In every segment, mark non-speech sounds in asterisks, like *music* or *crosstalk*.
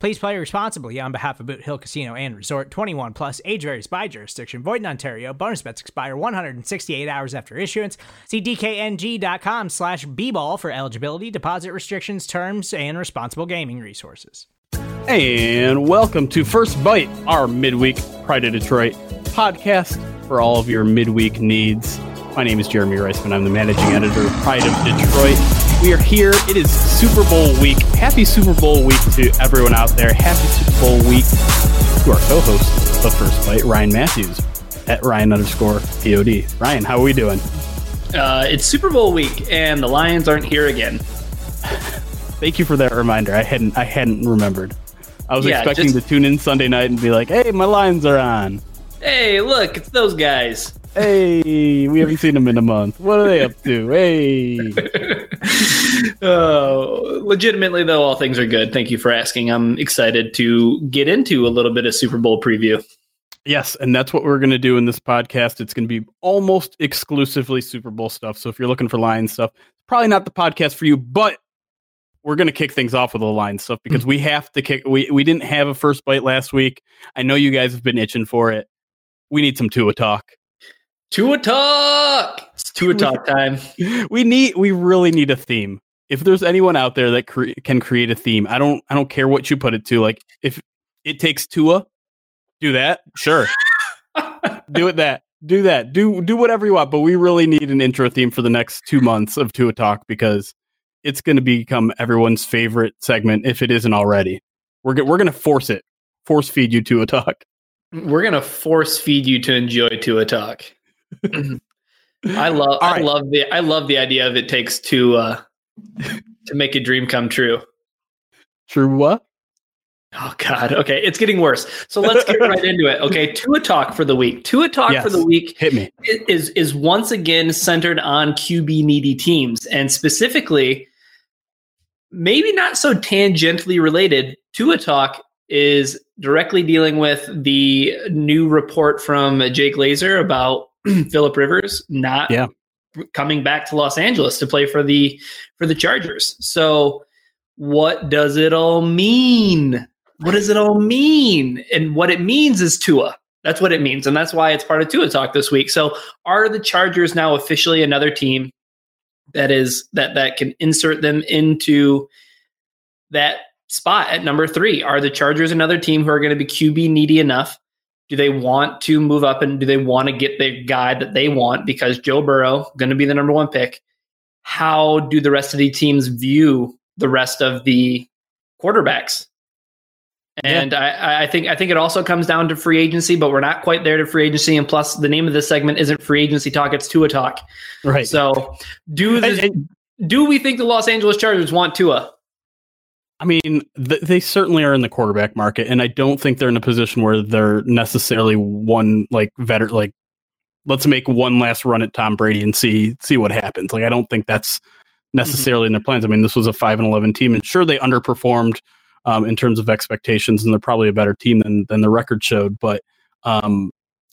Please play responsibly on behalf of Boot Hill Casino and Resort 21 Plus, age varies by jurisdiction, void in Ontario. Bonus bets expire 168 hours after issuance. See DKNG.com slash B ball for eligibility, deposit restrictions, terms, and responsible gaming resources. And welcome to First Bite, our midweek Pride of Detroit podcast for all of your midweek needs. My name is Jeremy Reisman. I'm the managing editor of Pride of Detroit. We are here. It is Super Bowl week. Happy Super Bowl week to everyone out there. Happy Super Bowl week to our co-host of First Bite, Ryan Matthews at Ryan underscore POD. Ryan, how are we doing? Uh, it's Super Bowl week, and the Lions aren't here again. Thank you for that reminder. I hadn't I hadn't remembered. I was yeah, expecting just, to tune in Sunday night and be like, "Hey, my Lions are on." Hey, look, it's those guys. Hey, we haven't seen them in a month. What are they up to? Hey. *laughs* oh, legitimately though, all things are good. Thank you for asking. I'm excited to get into a little bit of Super Bowl preview. Yes, and that's what we're going to do in this podcast. It's going to be almost exclusively Super Bowl stuff. So if you're looking for Lions stuff, it's probably not the podcast for you, but we're going to kick things off with the line stuff hmm. because we have to kick. We we didn't have a first bite last week. I know you guys have been itching for it. We need some Tua talk. Tua talk. It's Tua *laughs* talk time. *laughs* we need. We really need a theme. If there's anyone out there that cre- can create a theme, I don't. I don't care what you put it to. Like if it takes Tua, do that. Sure. do it that. Do that. Do do whatever you want. But we really need an intro theme for the next two months of Tua talk because it's going to become everyone's favorite segment if it isn't already. We're we're going to force it. Force feed you Tua talk. We're going to force feed you to enjoy Tua talk. *clears throat* I love I love the I love the idea of it takes to uh to make a dream come true. True what? Oh God. Okay, it's getting worse. So let's get right into it. Okay, *laughs* Tua talk for the week. Tua talk yes. for the week hit me is is once again centered on QB needy teams, and specifically, maybe not so tangentially related. Tua talk is directly dealing with the new report from Jay Glazer about *clears throat* Philip Rivers not yeah. Coming back to Los Angeles to play for the for the Chargers. So what does it all mean? What does it all mean? And what it means is Tua. That's what it means. And that's why it's part of Tua Talk this week. So are the Chargers now officially another team that is that that can insert them into that spot at number three? Are the Chargers another team who are going to be QB needy enough do they want to move up and do they want to get the guy that they want because Joe Burrow going to be the number one pick? How do the rest of the teams view the rest of the quarterbacks? And yeah. I, I, think I think it also comes down to free agency, but we're not quite there to free agency. And plus, the name of this segment isn't free agency talk; it's Tua talk. Right. So, do the, do we think the Los Angeles Chargers want Tua? I mean, th- they certainly are in the quarterback market, and I don't think they're in a position where they're necessarily one like veteran. Like, let's make one last run at Tom Brady and see see what happens. Like, I don't think that's necessarily mm-hmm. in their plans. I mean, this was a five and eleven team, and sure they underperformed um, in terms of expectations, and they're probably a better team than than the record showed. But um,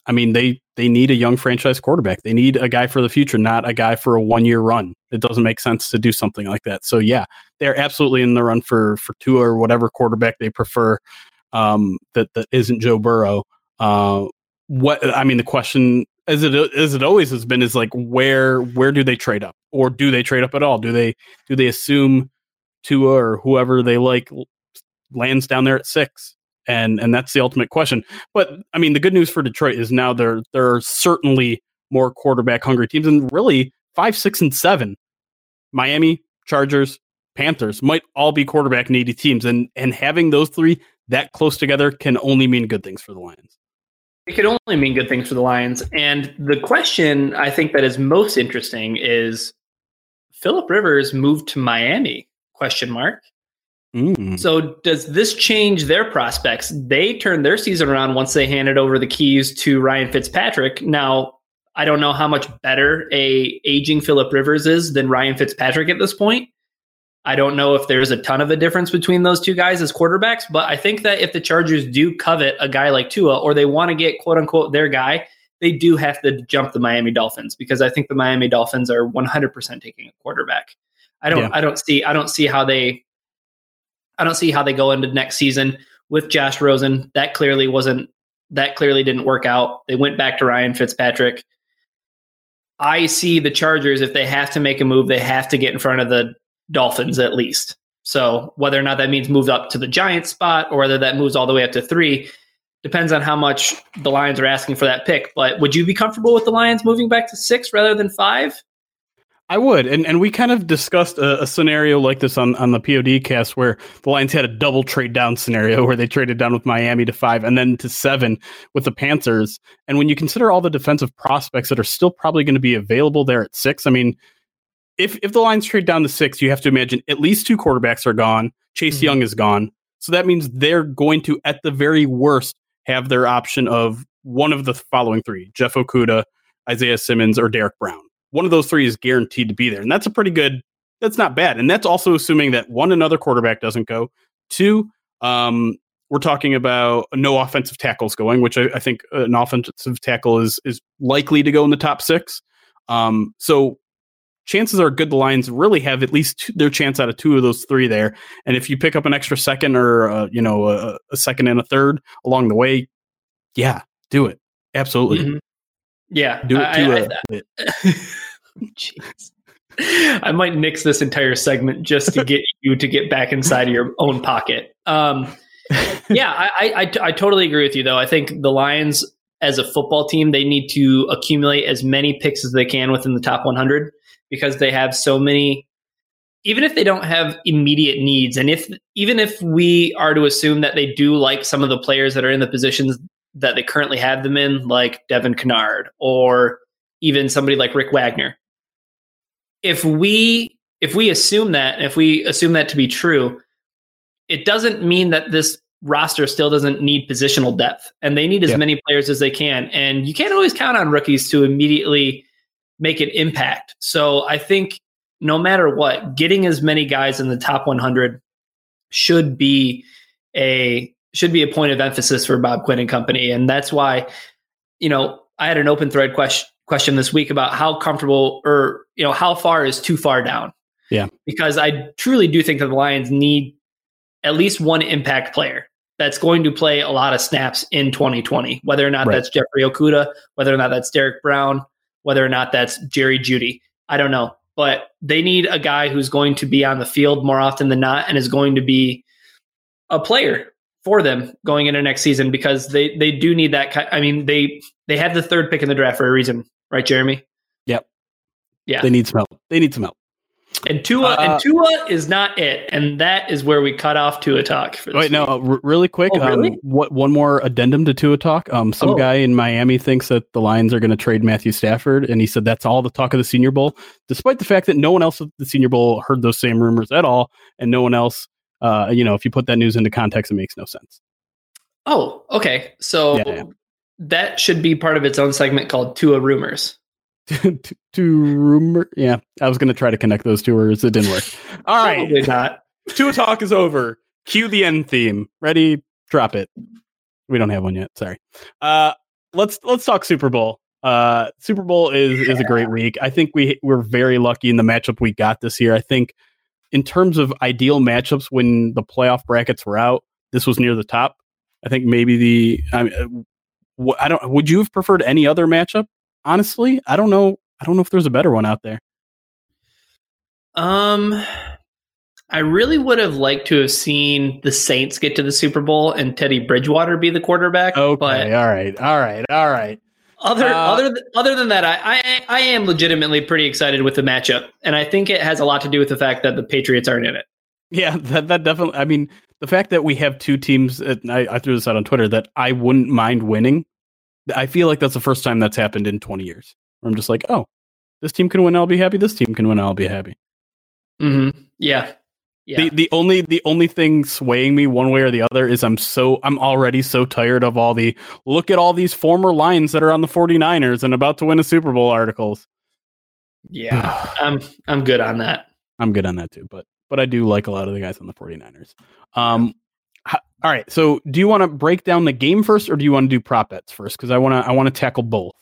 I mean, they they need a young franchise quarterback. They need a guy for the future, not a guy for a one year run. It doesn't make sense to do something like that. So yeah, they're absolutely in the run for for Tua or whatever quarterback they prefer. Um, that that isn't Joe Burrow. Uh, what I mean, the question as it as it always has been is like where where do they trade up or do they trade up at all? Do they do they assume Tua or whoever they like lands down there at six? And and that's the ultimate question. But I mean, the good news for Detroit is now there there are certainly more quarterback hungry teams, and really five, six, and seven, Miami, Chargers, Panthers might all be quarterback needy teams, and and having those three that close together can only mean good things for the Lions. It could only mean good things for the Lions. And the question I think that is most interesting is Philip Rivers moved to Miami? Question mark. Mm. So does this change their prospects? They turned their season around once they handed over the keys to Ryan Fitzpatrick. Now, I don't know how much better a aging Philip Rivers is than Ryan Fitzpatrick at this point. I don't know if there's a ton of a difference between those two guys as quarterbacks, but I think that if the Chargers do covet a guy like Tua or they want to get quote unquote their guy, they do have to jump the Miami Dolphins because I think the Miami Dolphins are 100% taking a quarterback. I don't Yeah. I don't see I don't see how they I don't see how they go into next season with Josh Rosen. That clearly wasn't that clearly didn't work out. They went back to Ryan Fitzpatrick. I see the Chargers if they have to make a move, they have to get in front of the Dolphins at least. So whether or not that means move up to the Giants spot or whether that moves all the way up to three depends on how much the Lions are asking for that pick. But would you be comfortable with the Lions moving back to six rather than five? I would, and and we kind of discussed a, a scenario like this on on the POD cast where the Lions had a double trade down scenario *laughs* where they traded down with Miami to five and then to seven with the Panthers. And when you consider all the defensive prospects that are still probably going to be available there at six, I mean, if if the Lions trade down to six, you have to imagine at least two quarterbacks are gone. Chase Mhm. Young is gone, so that means they're going to, at the very worst, have their option of one of the following three: Jeff Okudah, Isaiah Simmons, or Derrick Brown one of those three is guaranteed to be there. And that's a pretty good, that's not bad. And that's also assuming that one, another quarterback doesn't go. Two, um, we're talking about no offensive tackles going, which I, I think an offensive tackle is is likely to go in the top six. Um, so chances are good the Lions really have at least two, their chance out of two of those three there. And if you pick up an extra second or uh, you know a, a second and a third along the way, yeah, do it. Absolutely, Mhm. Yeah. do it I- to I-. *laughs* Jeez. I might nix this entire segment just to get you to get back inside of your own pocket. Um, yeah, I, I, I, I totally agree with you, though. I think the Lions, as a football team, they need to accumulate as many picks as they can within the top 100 because they have so many. Even if they don't have immediate needs, and if even if we are to assume that they do like some of the players that are in the positions that they currently have them in, like Devon Kennard or even somebody like Rick Wagner. If we if we assume that, if we assume that to be true, it doesn't mean that this roster still doesn't need positional depth, and they need as Yeah. many players as they can. And you can't always count on rookies to immediately make an impact. So I think no matter what, getting as many guys in the top 100 should be a should be a point of emphasis for Bob Quinn and company, and that's why you know I had an open thread question question this week about how comfortable or you know how far is too far down. Yeah. because I truly do think that the Lions need at least one impact player that's going to play a lot of snaps in 2020, whether or not Right. that's Jeffrey Okudah, whether or not that's Derrick Brown, whether or not that's Jerry Jeudy. I don't know. But they need a guy who's going to be on the field more often than not and is going to be a player for them going into next season because they they do need that. I mean, they they have the third pick in the draft for a reason, right, Jeremy? Yep. Yeah. They need some help. They need some help. And Tua Uh, and Tua is not it, and that is where we cut off Tua talk. For this Wait, no, week. uh, r- really quick. Oh, really? Um, what one more addendum to Tua talk? Um, some Oh. guy in Miami thinks that the Lions are going to trade Matthew Stafford, and he said that's all the talk of the Senior Bowl, despite the fact that no one else at the Senior Bowl heard those same rumors at all, and no one else. Uh, you know, if you put that news into context, it makes no sense. Oh, okay. So Yeah, yeah. that should be part of its own segment called Tua rumors. *laughs* to rumor, yeah, I was going to try to connect those two words. It didn't work. *laughs* All right, Probably not. Tua talk is over. Cue the end theme. Ready? Drop it. We don't have one yet. Sorry. Uh, let's let's talk Super Bowl. Uh, Super Bowl is is a great week. I think we we're very lucky in the matchup we got this year. I think in terms of ideal matchups when the playoff brackets were out, this was near the top. I think maybe the I mean, uh, I don't. Would you have preferred any other matchup? Honestly, I don't know. I don't know if there's a better one out there. Um, I really would have liked to have seen the Saints get to the Super Bowl and Teddy Bridgewater be the quarterback. Okay, but all right, all right, all right. Other Uh, other th- other than that, I, I I am legitimately pretty excited with the matchup, and I think it has a lot to do with the fact that the Patriots aren't in it. Yeah, that that definitely. I mean, the fact that we have two teams, I, I threw this out on Twitter that I wouldn't mind winning. I feel like that's the first time that's happened in 20 years. Where I'm just like, oh, this team can win, I'll be happy. This team can win, I'll be happy. Mm-hmm. Yeah, yeah. The the only the only thing swaying me one way or the other is I'm so I'm already so tired of all the look at all these former Lions that are on the 49ers and about to win a Super Bowl articles. yeah, *sighs* I'm I'm good on that. I'm good on that too, but but I do like a lot of the guys on the 49ers. Um h- all right, so do you want to break down the game first or do you want to do prop bets first cuz I want to I want to tackle both.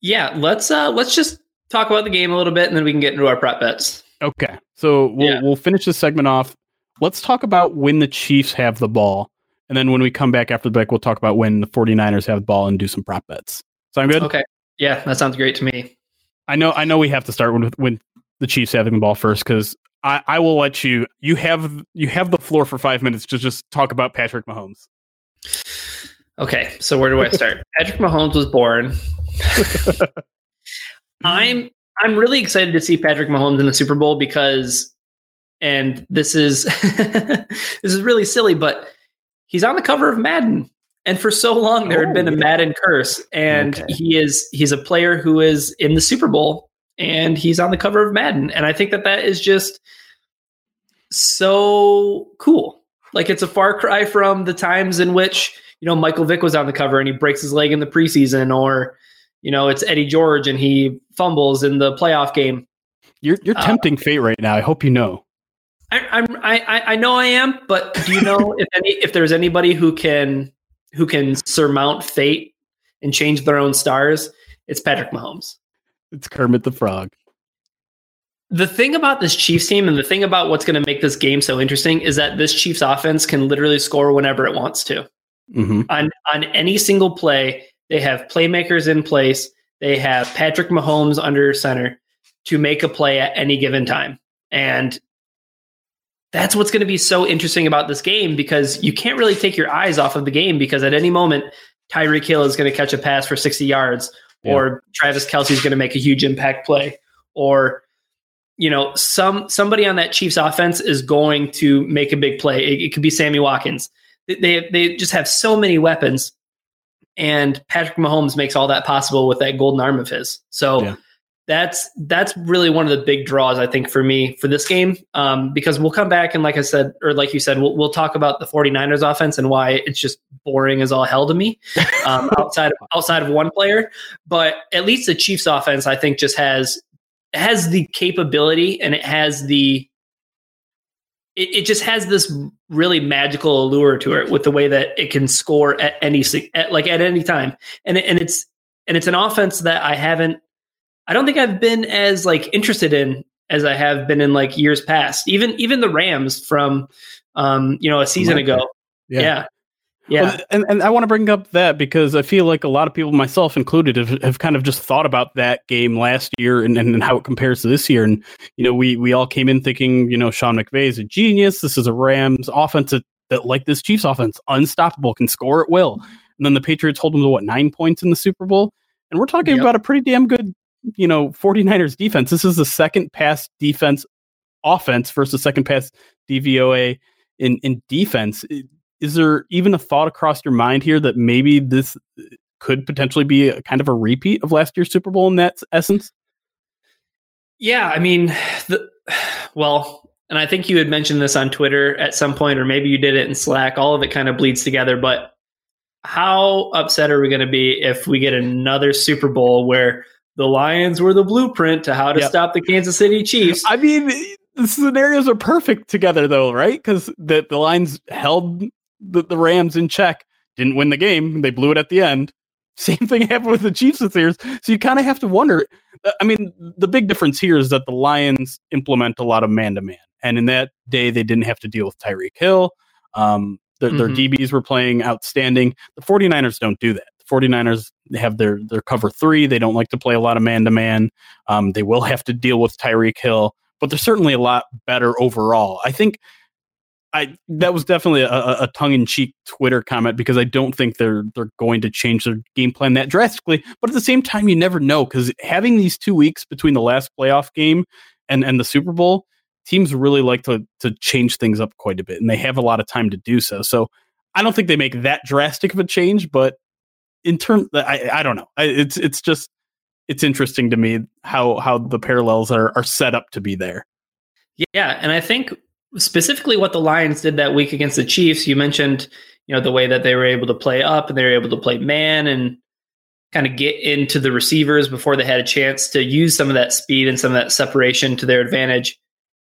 Yeah, let's uh let's just talk about the game a little bit, and then we can get into our prop bets. Okay. So we'll Yeah. we'll finish this segment off. Let's talk about when the Chiefs have the ball. And then when we come back after the break, we'll talk about when the 49ers have the ball and do some prop bets. Sound good? Okay. Yeah, that sounds great to me. I know I know we have to start with when the Chiefs having the ball first because I, I will let you you have you have the floor for five minutes to just talk about Patrick Mahomes. Okay, so where do I start? *laughs* Patrick Mahomes was born. *laughs* I'm I'm really excited to see Patrick Mahomes in the Super Bowl because, and this is *laughs* this is really silly, but he's on the cover of Madden, and for so long there had Oh, been a. Madden curse, and Okay. he is he's a player who is in the Super Bowl, and he's on the cover of Madden, and I think that that is just so cool. Like it's a far cry from the times in which you know Michael Vick was on the cover and he breaks his leg in the preseason, or you know it's Eddie George and he fumbles in the playoff game. You're you're Uh, tempting fate right now. I hope you know. I, I'm I I- know I am, but do you know if any if there's anybody who can who can surmount fate and change their own stars? It's Patrick Mahomes. It's Kermit the Frog. The thing about this Chiefs team and the thing about what's going to make this game so interesting is that this Chiefs offense can literally score whenever it wants to. hmm on on any single play, they have playmakers in place. They have Patrick Mahomes under center to make a play at any given time. And that's what's going to be so interesting about this game because you can't really take your eyes off of the game because at any moment Tyreek Hill is going to catch a pass for 60 yards or Travis Kelce is going to make a huge impact play or you know some somebody on that Chiefs offense is going to make a big play. It, it could be Sammy Watkins they they just have so many weapons, and Patrick Mahomes makes all that possible with that golden arm of his. So Yeah. that's that's really one of the big draws I think for me for this game um, because we'll come back and like I said or like you said we'll we'll talk about the 49ers offense and why it's just boring as all hell to me *laughs* um, outside of, outside of one player, but at least the Chiefs offense I think just has has the capability and it has the it, it just has this really magical allure to it with the way that it can score at any at, like at any time. And it, and it's and it's an offense that I haven't I don't think I've been as like interested in as I have been in like years past. Even even the Rams from um you know a season ago. Yeah. Yeah, Well, and, and I want to bring up that because I feel like a lot of people, myself included, have, have kind of just thought about that game last year and, and how it compares to this year. And, you know, we, we all came in thinking, you know, Sean McVay is a genius. This is a Rams offense that, that like this Chiefs offense, unstoppable, can score at will. And then the Patriots hold them to what, nine points in the Super Bowl? And we're talking Yep. about a pretty damn good, you know, 49ers defense. This is the second pass defense offense versus second pass DVOA in, in defense. Is there even a thought across your mind here that maybe this uh, could potentially be a kind of a repeat of last year's Super Bowl in that essence? Yeah, I mean, the, *sighs* well, and I think you had mentioned this on Twitter at some point, or maybe you did it in Slack. All of it kind of bleeds together. But how upset are we going to be if we get another Super Bowl where the Lions were the blueprint to how to Yep. stop the Kansas City Chiefs? I mean, the scenarios are perfect together, though, right? Because the, the lines held the, the Rams in check, didn't win the game, they blew it at the end. *laughs* Same thing happened with the Chiefs this year. So you kind of have to wonder. uh, I mean, the big difference here is that the Lions implement a lot of man to man. And in that day, they didn't have to deal with Tyreek Hill. Um, their, their Mhm. DBs were playing outstanding. The 49ers don't do that. The 49ers have their, their cover three. They don't like to play a lot of man to man. Um, They will have to deal with Tyreek Hill, but they're certainly a lot better overall. I think I that was definitely a, a tongue in cheek Twitter comment because I don't think they're they're going to change their game plan that drastically. But at the same time, you never know because having these two weeks between the last playoff game and and the Super Bowl, teams really like to to change things up quite a bit, and they have a lot of time to do so. So I don't think they make that drastic of a change, but in terms, I I don't know. It's it's just it's interesting to me how how the parallels are are set up to be there. Yeah, and I think specifically what the Lions did that week against the Chiefs, you mentioned, you know, the way that they were able to play up and they were able to play man and kind of get into the receivers before they had a chance to use some of that speed and some of that separation to their advantage.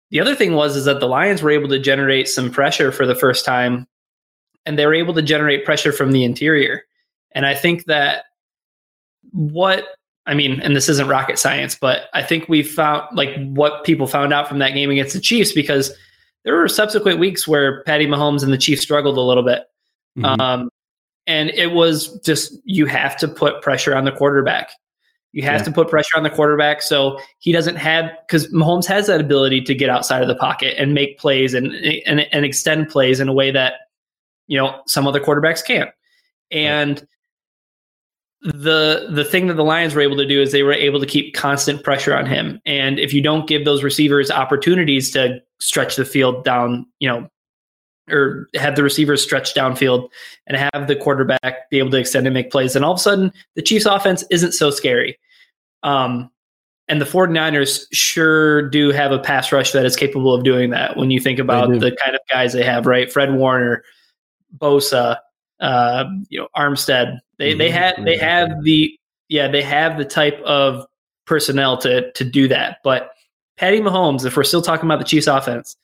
The other thing was is that the Lions were able to generate some pressure for the first time and they were able to generate pressure from the interior. And I think that what I mean, and this isn't rocket science, but I think we found like what people found out from that game against the Chiefs because there were subsequent weeks where Patty Mahomes and the Chiefs struggled a little bit. Mm-hmm. Um, and it was just you have to put pressure on the quarterback. You have yeah. to put pressure on the quarterback so he doesn't have because Mahomes has that ability to get outside of the pocket and make plays and, and and extend plays in a way that you know some other quarterbacks can't. And the the thing that the Lions were able to do is they were able to keep constant pressure on him. And if you don't give those receivers opportunities to stretch the field down, you know, or have the receivers stretch downfield and have the quarterback be able to extend and make plays, then all of a sudden the Chiefs offense isn't so scary. Um, and the 49ers sure do have a pass rush that is capable of doing that when you think about the kind of guys they have, right? Fred Warner, Bosa, uh, you know, Armstead. They mm-hmm. they have they have the yeah, they have the type of personnel to to do that. But Patty Mahomes, if we're still talking about the Chiefs offense,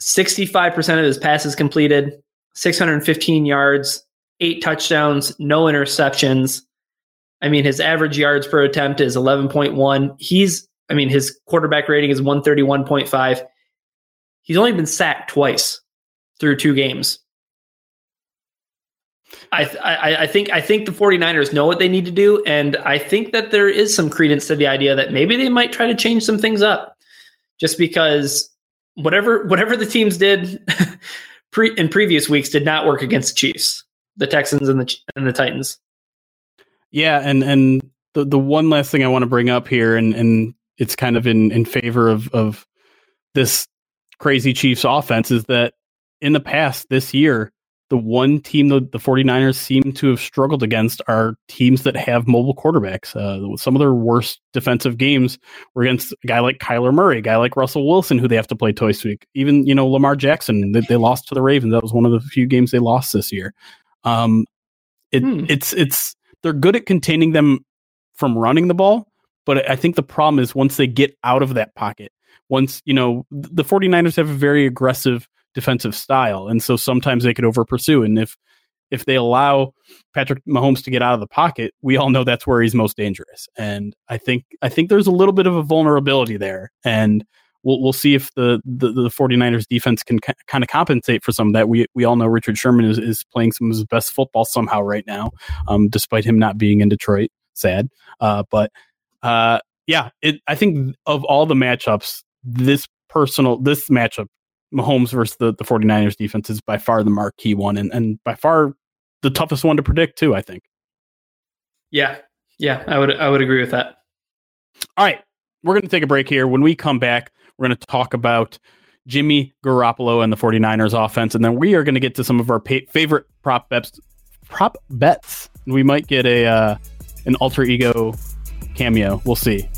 65% of his passes completed, 615 yards, eight touchdowns, no interceptions. I mean, his average yards per attempt is 11.1. He's, I mean, his quarterback rating is 131.5. He's only been sacked twice through two games. I, I, I think I think the 49ers know what they need to do, and I think that there is some credence to the idea that maybe they might try to change some things up, just because whatever whatever the teams did *laughs* pre, in previous weeks did not work against the Chiefs, the Texans, and the and the Titans. Yeah, and and the the one last thing I want to bring up here, and and it's kind of in in favor of of this crazy Chiefs offense, is that in the past this year the one team that the 49ers seem to have struggled against are teams that have mobile quarterbacks. Uh, some of their worst defensive games were against a guy like Kyler Murray, a guy like Russell Wilson, who they have to play twice a week. Even, you know, Lamar Jackson, they, they lost to the Ravens. That was one of the few games they lost this year. Um, it, hmm. It's, it's, they're good at containing them from running the ball, but I think the problem is once they get out of that pocket, once, you know, the 49ers have a very aggressive defensive style. And so sometimes they could over pursue. And if if they allow Patrick Mahomes to get out of the pocket, we all know that's where he's most dangerous. And I think I think there's a little bit of a vulnerability there. And we'll we'll see if the the, the 49ers defense can ca- kind of compensate for some of that. We we all know Richard Sherman is, is playing some of his best football somehow right now, um, despite him not being in Detroit. Sad. Uh, but uh, yeah, it, I think of all the matchups, this personal this matchup Mahomes versus the, the 49ers defense is by far the marquee one and, and by far the toughest one to predict too, I think. Yeah. Yeah, I would I would agree with that. All right. We're going to take a break here. When we come back, we're going to talk about Jimmy Garoppolo and the 49ers offense and then we are going to get to some of our pa- favorite prop bets prop bets. We might get a uh, an alter ego cameo. We'll see.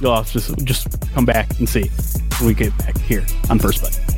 You'll have to just just come back and see we get back here on First Bet.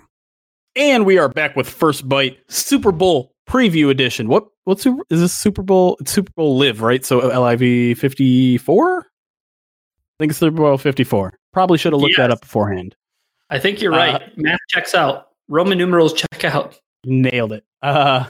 And we are back with First Bite Super Bowl preview edition. What what super is this Super Bowl? It's Super Bowl Live, right? So LIV 54? I think it's Super Bowl 54. Probably should have looked that Yes. up beforehand. I think you're right. Uh, Math checks out. Roman numerals check out. Nailed it. Uh,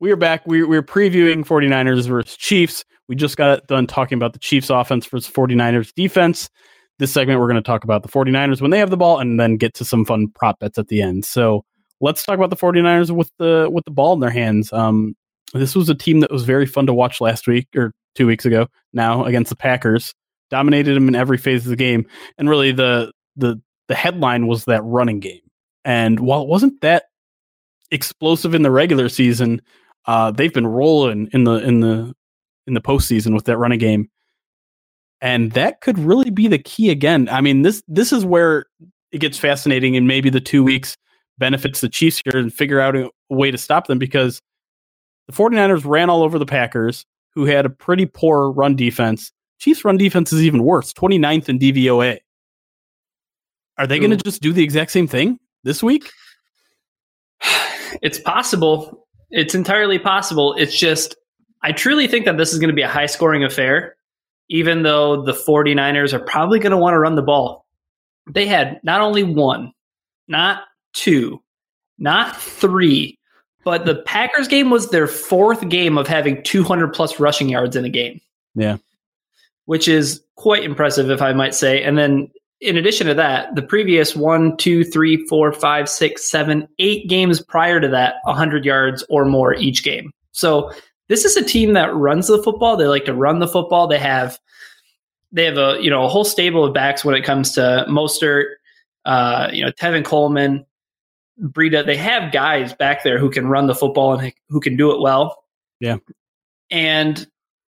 we are back. We, we're previewing 49ers versus Chiefs. We just got done talking about the Chiefs offense versus 49ers defense. This segment, we're going to talk about the 49ers when they have the ball and then get to some fun prop bets at the end. So let's talk about the 49ers with the with the ball in their hands. Um, this was a team that was very fun to watch last week or two weeks ago now against the Packers. Dominated them in every phase of the game. And really the the the headline was that running game. And while it wasn't that explosive in the regular season. Uh, they've been rolling in the in the in the postseason with that running game, and that could really be the key again. I mean this this is where it gets fascinating, and maybe the two weeks benefits the Chiefs here and figure out a way to stop them because the 49ers ran all over the Packers, who had a pretty poor run defense. Chiefs' run defense is even worse, 29th in DVOA. Are they going to just do the exact same thing this week? It's possible. It's entirely possible. It's just, I truly think that this is going to be a high scoring affair, even though the 49ers are probably going to want to run the ball. They had not only one, not two, not three, but the Packers game was their fourth game of having 200 plus rushing yards in a game. Yeah. Which is quite impressive, if I might say. And then in addition to that, the previous one, two, three, four, five, six, seven, eight games prior to that, 100 yards or more each game. So this is a team that runs the football. They like to run the football. They have they have a you know a whole stable of backs when it comes to Mostert, uh, you know Tevin Coleman, Breida. They have guys back there who can run the football and who can do it well. Yeah. And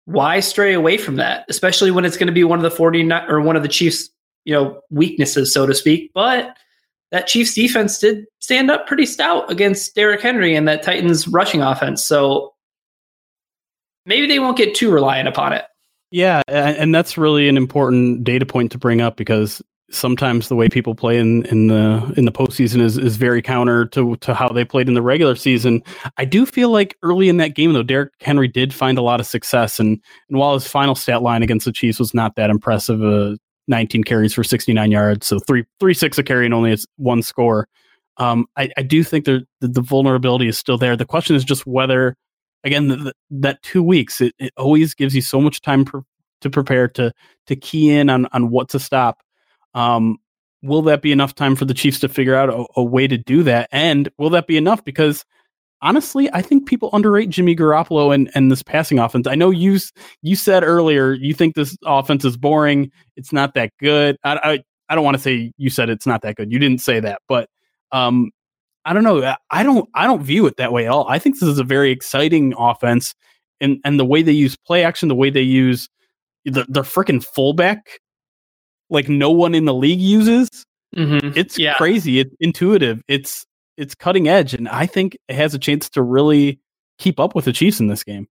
why stray away from that, especially when it's going to be one of the 49 or one of the Chiefs, you know, weaknesses, so to speak. But that Chiefs defense did stand up pretty stout against Derrick Henry and that Titans rushing offense. So maybe they won't get too reliant upon it. Yeah, and, that's really an important data point to bring up because sometimes the way people play in, in the in the postseason is, is very counter to to how they played in the regular season. I do feel like early in that game though, Derrick Henry did find a lot of success, and and while his final stat line against the Chiefs was not that impressive, uh, 19 carries for 69 yards, so three three six a carry and only one score. Um, I, I do think the, the vulnerability is still there. The question is just whether again, the, the, that two weeks, it, it always gives you so much time per, to prepare to to key in on on what to stop. Um, will that be enough time for the Chiefs to figure out a, a way to do that? And will that be enough? Because honestly, I think people underrate Jimmy Garoppolo and, and this passing offense. I know you you said earlier you think this offense is boring. It's not that good. I I, I don't want to say you said it's not that good. You didn't say that, but um, I don't know. I don't I don't view it that way at all. I think this is a very exciting offense, and and the way they use play action, the way they use the the freaking fullback, like no one in the league uses. Mm-hmm. It's Yeah. crazy. It's intuitive. It's it's cutting edge, and I think it has a chance to really keep up with the Chiefs in this game.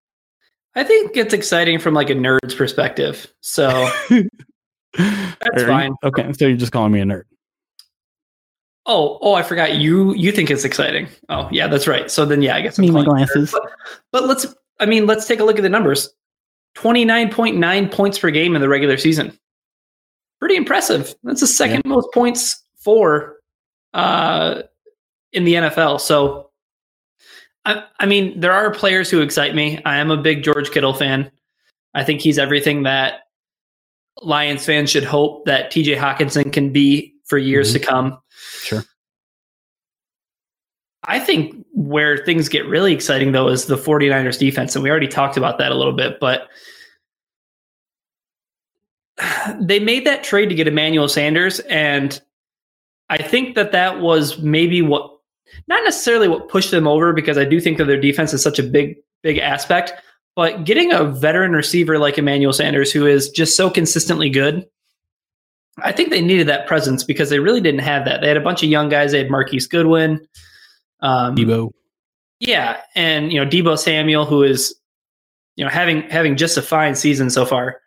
I think it's exciting from like a nerd's perspective. So *laughs* That's fine. Okay, so you're just calling me a nerd. Oh, oh, I forgot. You you think it's exciting? Oh, yeah, that's right. So then, yeah, I guess Me my glasses. But, but let's. I mean, let's take a look at the numbers. Twenty nine point nine points per game in the regular season. Pretty impressive. That's the second most points for uh, in the NFL. So, I, I mean, there are players who excite me. I am a big George Kittle fan. I think he's everything that Lions fans should hope that TJ Hockenson can be for years to come. Sure. I think where things get really exciting though is the 49ers defense and we already talked about that a little bit but *sighs* they made that trade to get Emmanuel Sanders and I think that that was maybe what not necessarily what pushed them over because I do think that their defense is such a big big aspect but getting a veteran receiver like Emmanuel Sanders who is just so consistently good I think they needed that presence because they really didn't have that. They had a bunch of young guys. They had Marquise Goodwin, um, Deebo. yeah, and you know Deebo Samuel, who is you know, having having just a fine season so far.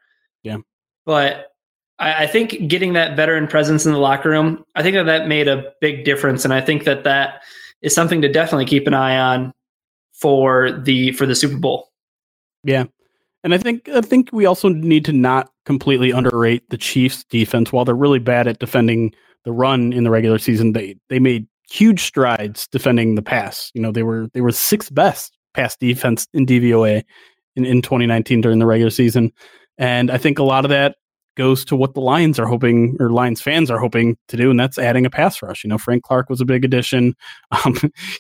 Yeah. But I, I think getting that veteran presence in the locker room, I think that that made a big difference, and I think that that is something to definitely keep an eye on for the for the Super Bowl. Yeah. And I think I think we also need to not completely underrate the Chiefs defense. While they're really bad at defending the run in the regular season, they they made huge strides defending the pass. You know, they were they were sixth best pass defense in DVOA in, in 2019 during the regular season. And I think a lot of that goes to what the Lions are hoping or Lions fans are hoping to do, and that's adding a pass rush. You know, Frank Clark was a big addition. *laughs* Um,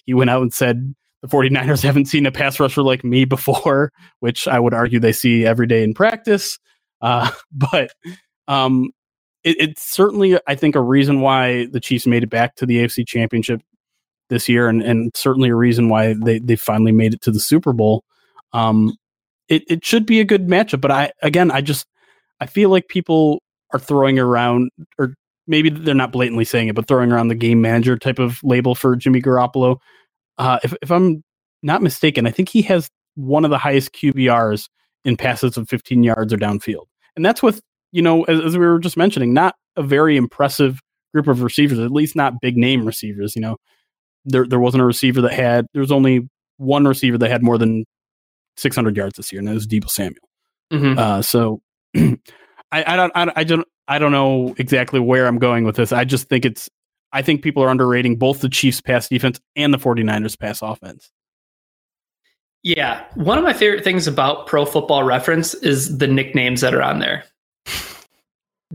he went out and said the 49ers *laughs* haven't seen a pass rusher like me before, *laughs* which I would argue they see every day in practice. Uh, *laughs* but um, it, it's certainly, I think, a reason why the Chiefs made it back to the AFC Championship this year, and, and certainly a reason why they, they finally made it to the Super Bowl. Um, it, it should be a good matchup, but I again, I just I feel like people are throwing around, or maybe they're not blatantly saying it, but throwing around the game manager type of label for Jimmy Garoppolo uh, if, if I'm not mistaken, I think he has one of the highest QBRs in passes of 15 yards or downfield. And that's with, you know, as, as we were just mentioning, not a very impressive group of receivers, at least not big name receivers. You know, there, there wasn't a receiver that had, there was only one receiver that had more than 600 yards this year, and that was Deebo Samuel. Mm-hmm. Uh, so *clears throat* I, I don't, I, I don't, I don't know exactly where I'm going with this. I just think it's I think people are underrating both the Chiefs pass defense and the 49ers pass offense. Yeah. One of my favorite things about Pro Football Reference is the nicknames that are on there.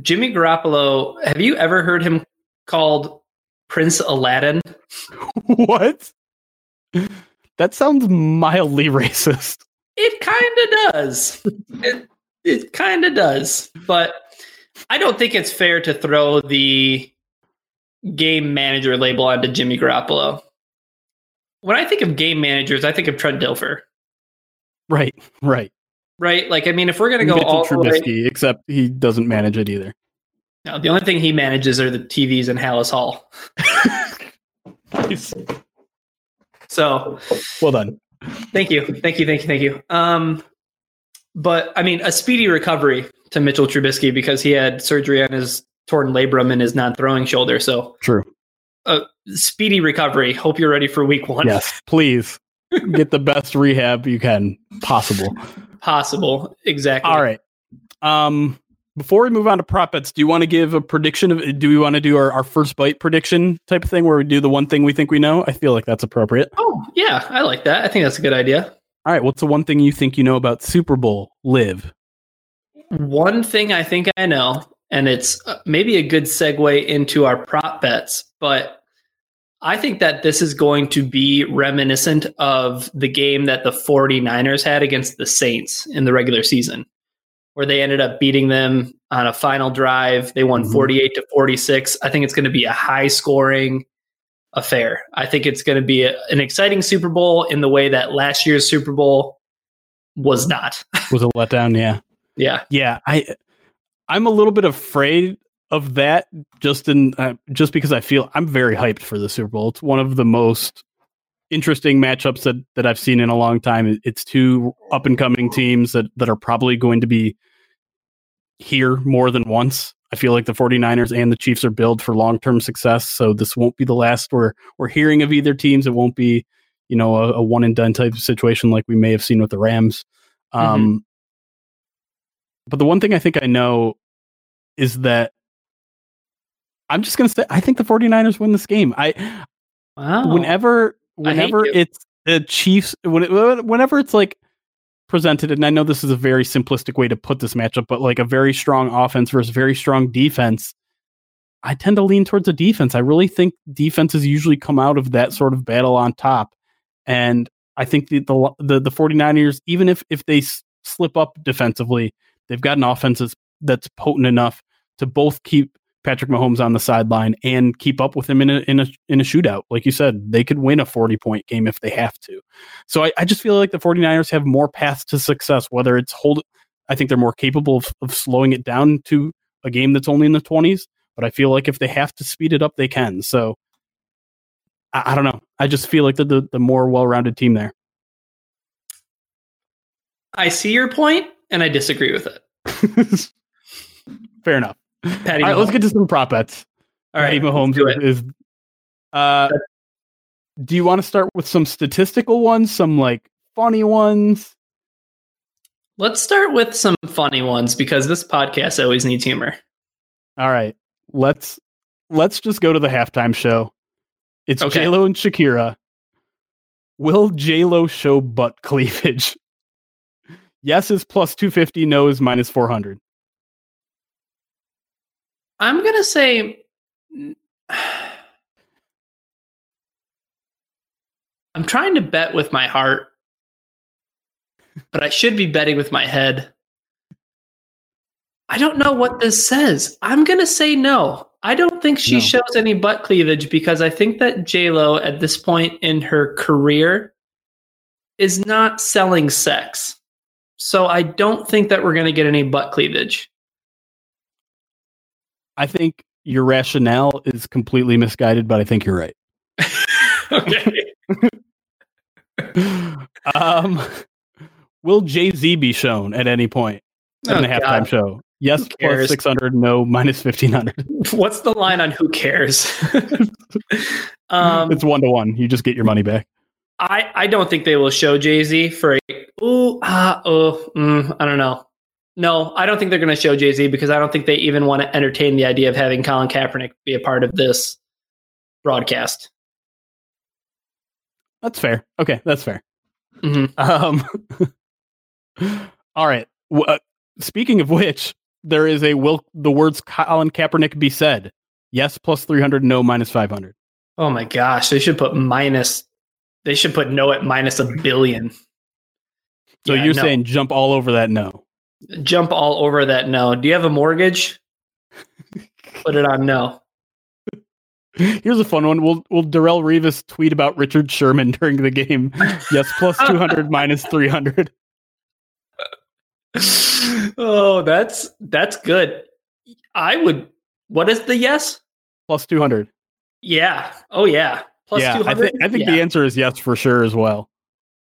Jimmy Garoppolo, have you ever heard him called Prince Aladdin? *laughs* what? That sounds mildly *laughs* racist. It kind of does. it it kind of does. But I don't think it's fair to throw the game manager label onto Jimmy Garoppolo. When I think of game managers, I think of Trent Dilfer. Right, right, right. Like, I mean, if we're going to go all Trubisky, the way, except he doesn't manage it either. No, the only thing he manages are the TVs in Halas Hall. so, well done. Thank you, thank you, thank you, thank you. Um, but I mean, a speedy recovery to Mitchell Trubisky because he had surgery on his torn labrum in his non-throwing shoulder. So true. A speedy recovery. Hope you're ready for week one. Yes, please *laughs* get the best rehab you can possible. Possible, exactly. All right. Um, before we move on to prop bets, do you want to give a prediction of? Do we want to do our, our first bite prediction type of thing, where we do the one thing we think we know? I feel like that's appropriate. Oh yeah, I like that. I think that's a good idea. All right, what's the one thing you think you know about Super Bowl Live? One thing I think I know and it's uh, maybe a good segue into our prop bets, but I think that this is going to be reminiscent of the game that the 49ers had against the Saints in the regular season, where they ended up beating them on a final drive. They won mm-hmm. 48 to 46. I think it's going to be a high scoring affair. I think it's going to be a, an exciting Super Bowl in the way that last year's Super Bowl was not. *laughs* was a letdown, yeah. Yeah. Yeah, I I'm a little bit afraid of that just in uh, just because I feel I'm very hyped for the Super Bowl. It's one of the most interesting matchups that that I've seen in a long time. It's two up and coming teams that that are probably going to be here more than once. I feel like the 49ers and the Chiefs are built for long-term success, so this won't be the last we're we're hearing of either teams. It won't be, you know, a, a one and done type of situation like we may have seen with the Rams. Mm-hmm. But the one thing I think I know is that I'm just going to say I think the 49ers win this game. I wow. whenever whenever it's the Chiefs when, whenever it's like presented and I know this is a very simplistic way to put this matchup but like a very strong offense versus very strong defense I tend to lean towards the defense. I really think defenses usually come out of that sort of battle on top. And I think the the the, the 49ers even if if they s- slip up defensively, they've got an offense that's, potent enough to both keep Patrick Mahomes on the sideline and keep up with him in a in a in a shootout. Like you said, they could win a 40 point game if they have to. So I, I just feel like the 49ers have more paths to success, whether it's hold I think they're more capable of, of slowing it down to a game that's only in the 20s, but I feel like if they have to speed it up, they can. So I, I don't know. I just feel like the, the, the more well rounded team there. I see your point, and I disagree with it. *laughs* Fair enough. Patty All right, let's get to some prop bets. All right, Patty Mahomes do is. Uh, do you want to start with some statistical ones, some like funny ones? Let's start with some funny ones because this podcast always needs humor. All right, let's let's just go to the halftime show. It's Okay. J Lo and Shakira. Will J Lo show butt cleavage? Yes is plus two fifty. No is minus four hundred. I'm gonna say. *sighs* I'm trying to bet with my heart, but I should be betting with my head. I don't know what this says. I'm gonna say no. I don't think she No. shows any butt cleavage because I think that J Lo at this point in her career is not selling sex. So I don't think that we're gonna get any butt cleavage. I think your rationale is completely misguided, but I think you're right. *laughs* okay. *laughs* um, will Jay Z be shown at any point in Oh, the halftime God. show? Yes, six hundred. No, minus fifteen hundred. *laughs* What's the line on who cares? um, it's one to one. You just get your money back. I, I don't think they will show Jay Z for a ooh ah oh mm, I don't know. No, I don't think they're going to show Jay Z because I don't think they even want to entertain the idea of having Colin Kaepernick be a part of this broadcast. That's fair. Okay, that's fair. Mhm. Um, *laughs* all right. W- uh, speaking of which, there is a will the words Colin Kaepernick be said. Yes, plus three hundred. No, minus five hundred. Oh my gosh, they should put minus. They should put no at minus a billion. So Yeah, you're no. saying jump all over that? No. jump all over that? No. Do you have a mortgage? *laughs* put it on no. Here's a fun one. Will Will Darrelle Revis tweet about Richard Sherman *laughs* during the game? Yes, plus two hundred, minus three hundred. *laughs* oh, that's that's good. I would. What is the yes? Plus two hundred. Yeah. Oh yeah. Plus Yeah, two I hundred. think I think yeah. the answer is yes for sure as well.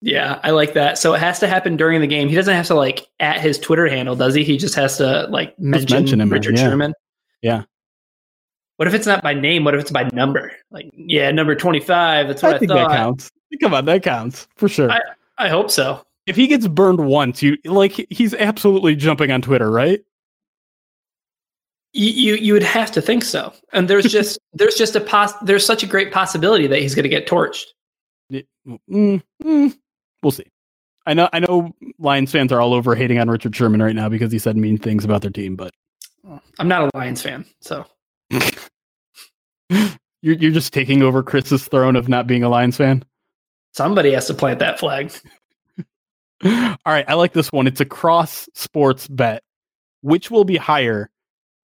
Yeah, I like that. So it has to happen during the game. He doesn't have to like at his Twitter handle, does he? He just has to like mention, mention him, Richard yeah. Sherman. Yeah. What if it's not by name? What if it's by number? Like, yeah, number twenty-five. That's what I, I think thought. that counts. Come on, that counts for sure. I- I hope so. if he gets burned once, you like he's absolutely jumping on Twitter, right? You, you you would have to think so. And there's just *laughs* there's just a pos. There's such a great possibility that he's going to get torched. Mm, mm, we'll see. I know I know Lions fans are all over hating on Richard Sherman right now because he said mean things about their team, but I'm not a Lions fan, so *laughs* you're you're just taking over Chris's throne of not being a Lions fan. somebody has to plant that flag. *laughs* All right, I like this one. It's a cross sports bet. Which will be higher,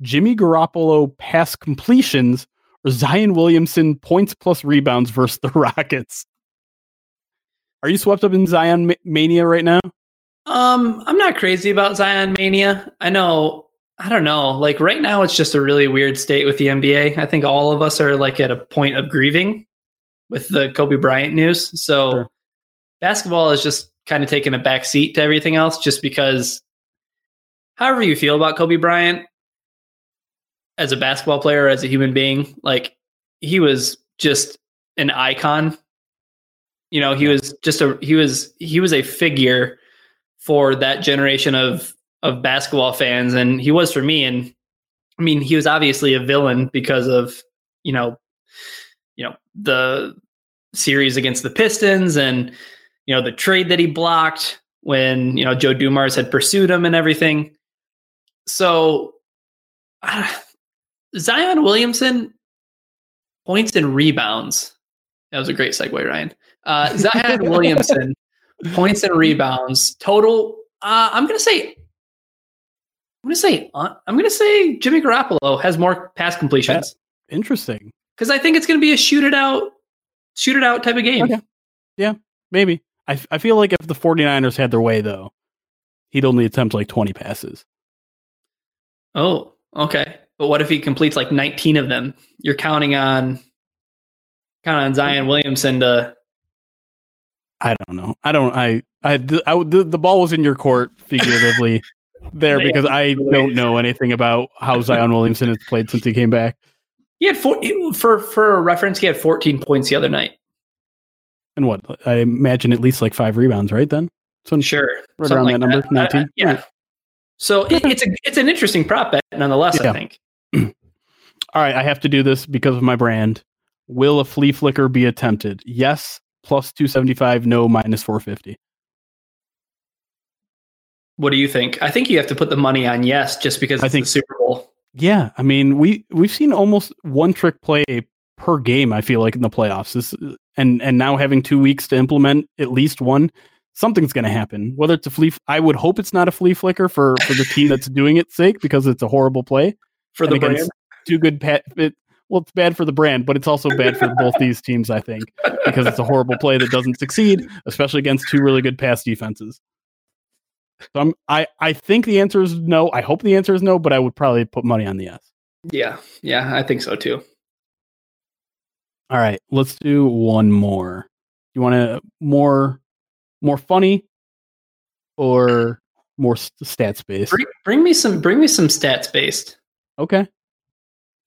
Jimmy Garoppolo pass completions or Zion Williamson points plus rebounds versus the *laughs* Rockets? Are you swept up in Zion ma- mania right now? Um, I'm not crazy about Zion mania. I know. I don't know. Like right now, it's just a really weird state with the NBA. I think all of us are like at a point of grieving with the Kobe Bryant news. So Sure. basketball is just kind of taking a back seat to everything else, just because. However you feel about Kobe Bryant as a basketball player, as a human being, like he was just an icon. You know, he was just a he was he was a figure for that generation of of basketball fans. And he was for me. And I mean he was obviously a villain because of you know you know the series against the Pistons and you know the trade that he blocked when you know Joe Dumars had pursued him and everything. So uh, *sighs* Zion Williamson points and rebounds. That was a great segue Ryan uh, Zion *laughs* Williamson points and rebounds total. Uh, I'm gonna say. I'm gonna say. Uh, I'm gonna say Jimmy Garoppolo has more pass completions Interesting. because I think it's gonna be a shoot it out, shoot it out type of game. Okay. Maybe. I, I feel like if the 49ers had their way, though, he'd only attempt like 20 passes. Oh, okay. But what if he completes like 19 of them? You're counting on, counting on Zion Williamson to. I don't know. I don't. I I, the, I, the, the ball was in your court figuratively *laughs* there because I don't know anything about how *laughs* Zion Williamson has played since he came back. He had four, for for reference, he had 14 points the other night. And what? I imagine at least like five rebounds, right? Then so Sure, right something around that number, I- I- 19. yeah. Right. So it, it's a it's an interesting prop bet, nonetheless. Yeah. I think. *clears throat* All right, I have to do this because of my brand. Will a flea flicker be attempted? Yes, plus 275, no, minus 450. What do you think? I think you have to put the money on yes, just because I think- the Super Bowl. Yeah, I mean, we we've seen almost one trick play per game. I feel like in the playoffs, this, and and now having two weeks to implement at least one, something's going to happen. Whether it's a flea, I would hope it's not a flea flicker for for the team that's doing its sake because it's a horrible play. For the And brand, Too good, pat, it, well, it's bad for the brand, but it's also bad for both these teams. I think because it's a horrible play that doesn't succeed, especially against two really good pass defenses. So I'm, I I think the answer is no. I hope the answer is no, but I would probably put money on the yes. yeah, yeah, I think so too. All right, let's do one more. You want to more more funny or more st- stats based? Bring, bring me some bring me some stats based. Okay.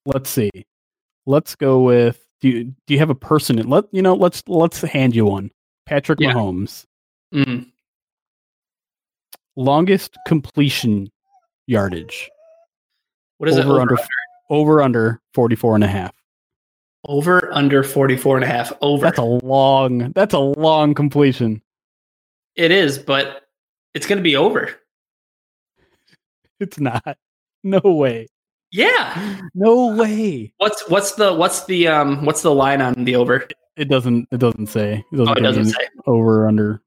Let's see. Let's go with do you do you have a person in let you know, let's let's hand you one. Patrick Yeah. Mahomes. Mm. Longest completion yardage. What is over, it? Over under under, over under 44 and a half. over under 44 and a half. Over. That's a long that's a long completion. it is, but it's going to be over. *laughs* It's not. No way. Yeah. No way. What's what's the what's the um what's the line on the over? It doesn't it doesn't say. It doesn't, Oh, it doesn't say. over or under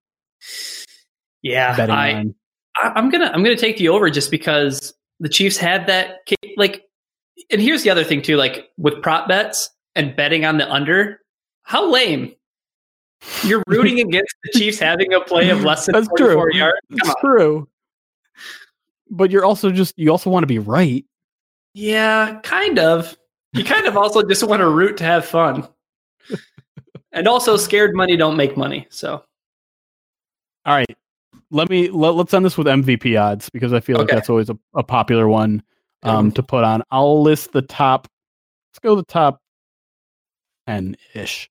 Yeah, I, line. I I'm gonna I'm gonna take the over just because the Chiefs had that like, and here's the other thing too, like with prop bets and betting on the under, how lame. You're rooting *laughs* against the Chiefs having a play of less than That's 44 true. yards. Come on. true. But you're also just you also want to be right. Yeah, kind of. You kind of also just want to root to have fun. *laughs* And also scared money don't make money. So All right. Let me let, let's end this with MVP odds because I feel like that's always a, a popular one um, to put on. I'll list the top. Let's go the top ten ish.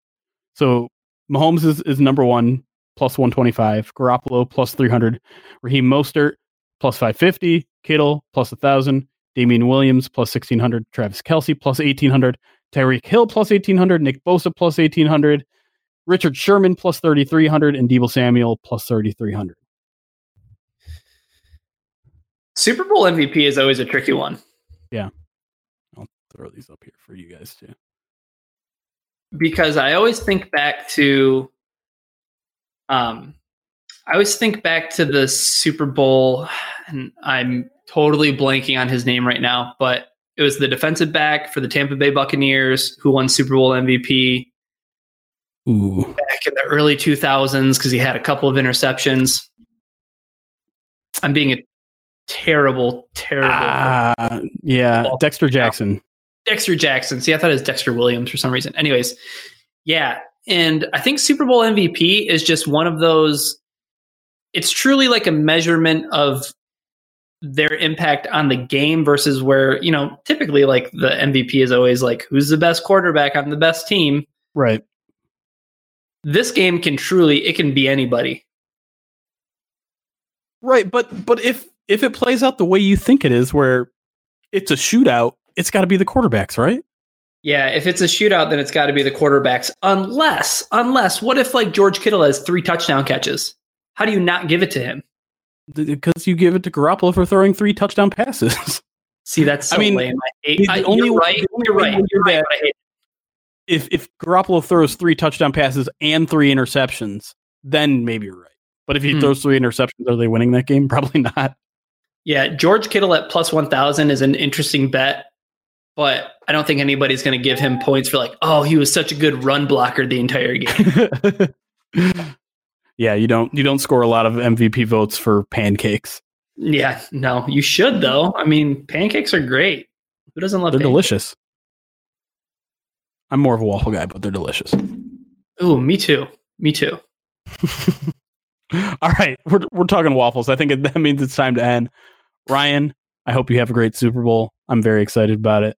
So Mahomes is, is number one plus one twenty five. Garoppolo plus three hundred. Raheem Mostert plus five fifty. Kittle plus a thousand. Damien Williams plus sixteen hundred. Travis Kelce plus eighteen hundred. Tyreek Hill plus eighteen hundred. Nick Bosa plus eighteen hundred. Richard Sherman plus 3,300 and Deebo Samuel plus 3,300. Super Bowl MVP is always a tricky one. Yeah. I'll throw these up here for you guys too. because I always think back to um I always think back to the Super Bowl and I'm totally blanking on his name right now, but it was the defensive back for the Tampa Bay Buccaneers who won Super Bowl MVP Ooh. back in the early 2000s because he had a couple of interceptions. I'm being a terrible, terrible. Ah, yeah. Dexter Jackson. Dexter Jackson. See, I thought it was Dexter Williams for some reason. Anyways, yeah. And I think Super Bowl MVP is just one of those, it's truly like a measurement of their impact on the game versus where, you know, typically like the MVP is always like, who's the best quarterback on the best team? Right. This game can truly, it can be anybody. Right. But but if if it plays out the way you think it is, where it's a shootout, it's got to be the quarterbacks, right? Yeah, if it's a shootout, then it's got to be the quarterbacks. Unless, unless, what if like George Kittle has three touchdown catches? How do you not give it to him? Because you give it to Garoppolo for throwing three touchdown passes. *laughs* See, that's so I mean, lame. I hate, the I, only you're right. You're right. you You're right. But I hate if if Garoppolo throws three touchdown passes and three interceptions, then maybe you're right. But if he Hmm. throws three interceptions, are they winning that game? *laughs* Probably not. Yeah, George Kittle at plus 1,000 is an interesting bet, but I don't think anybody's going to give him points for like, oh, he was such a good run blocker the entire game. *laughs* yeah, you don't you don't score a lot of MVP votes for pancakes. yeah, no, you should though. I mean, pancakes are great. Who doesn't love They're pancakes? delicious. I'm more of a waffle guy, but they're delicious. Oh, me too. Me too. *laughs* All right, we're we're talking waffles. I think it, *laughs* that means it's time to end. Ryan, I hope you have a great Super Bowl. I'm very excited about it.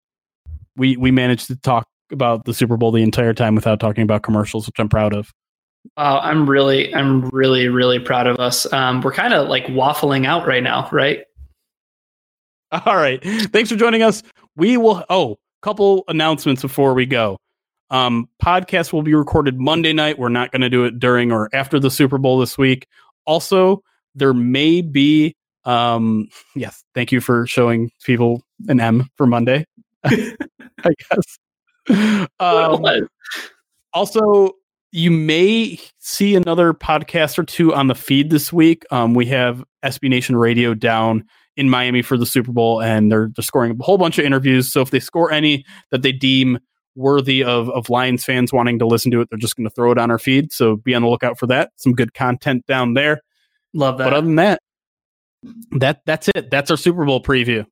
We we managed to talk about the Super Bowl the entire time without talking about commercials, which I'm proud of. Wow, I'm really, I'm really, really proud of us. Um, we're kind of like waffling out right now, right? *laughs* All right. Thanks for joining us. We will. Oh, couple announcements before we go. Um, podcast will be recorded Monday night. We're not going to do it during or after the Super Bowl this week. Also, there may be. Um, yes, thank you for showing people an M for Monday. *laughs* I guess. *laughs* Um, also, you may see another podcast or two on the feed this week. Um, we have SB Nation Radio down in Miami for the Super Bowl, and they're, they're scoring a whole bunch of interviews. So if they score any that they deem worthy of, of Lions fans wanting to listen to it, they're just going to throw it on our feed. So be on the lookout for that. Some good content down there. Love that. But other than that, that that's it. That's our Super Bowl preview.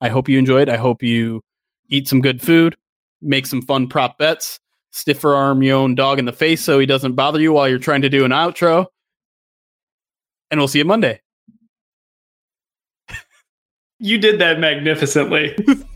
I hope you enjoyed. I hope you eat some good food, make some fun prop bets, stiffer arm your own dog in the face so he doesn't bother you while you're trying to do an outro. And we'll see you Monday. you did that magnificently. *laughs*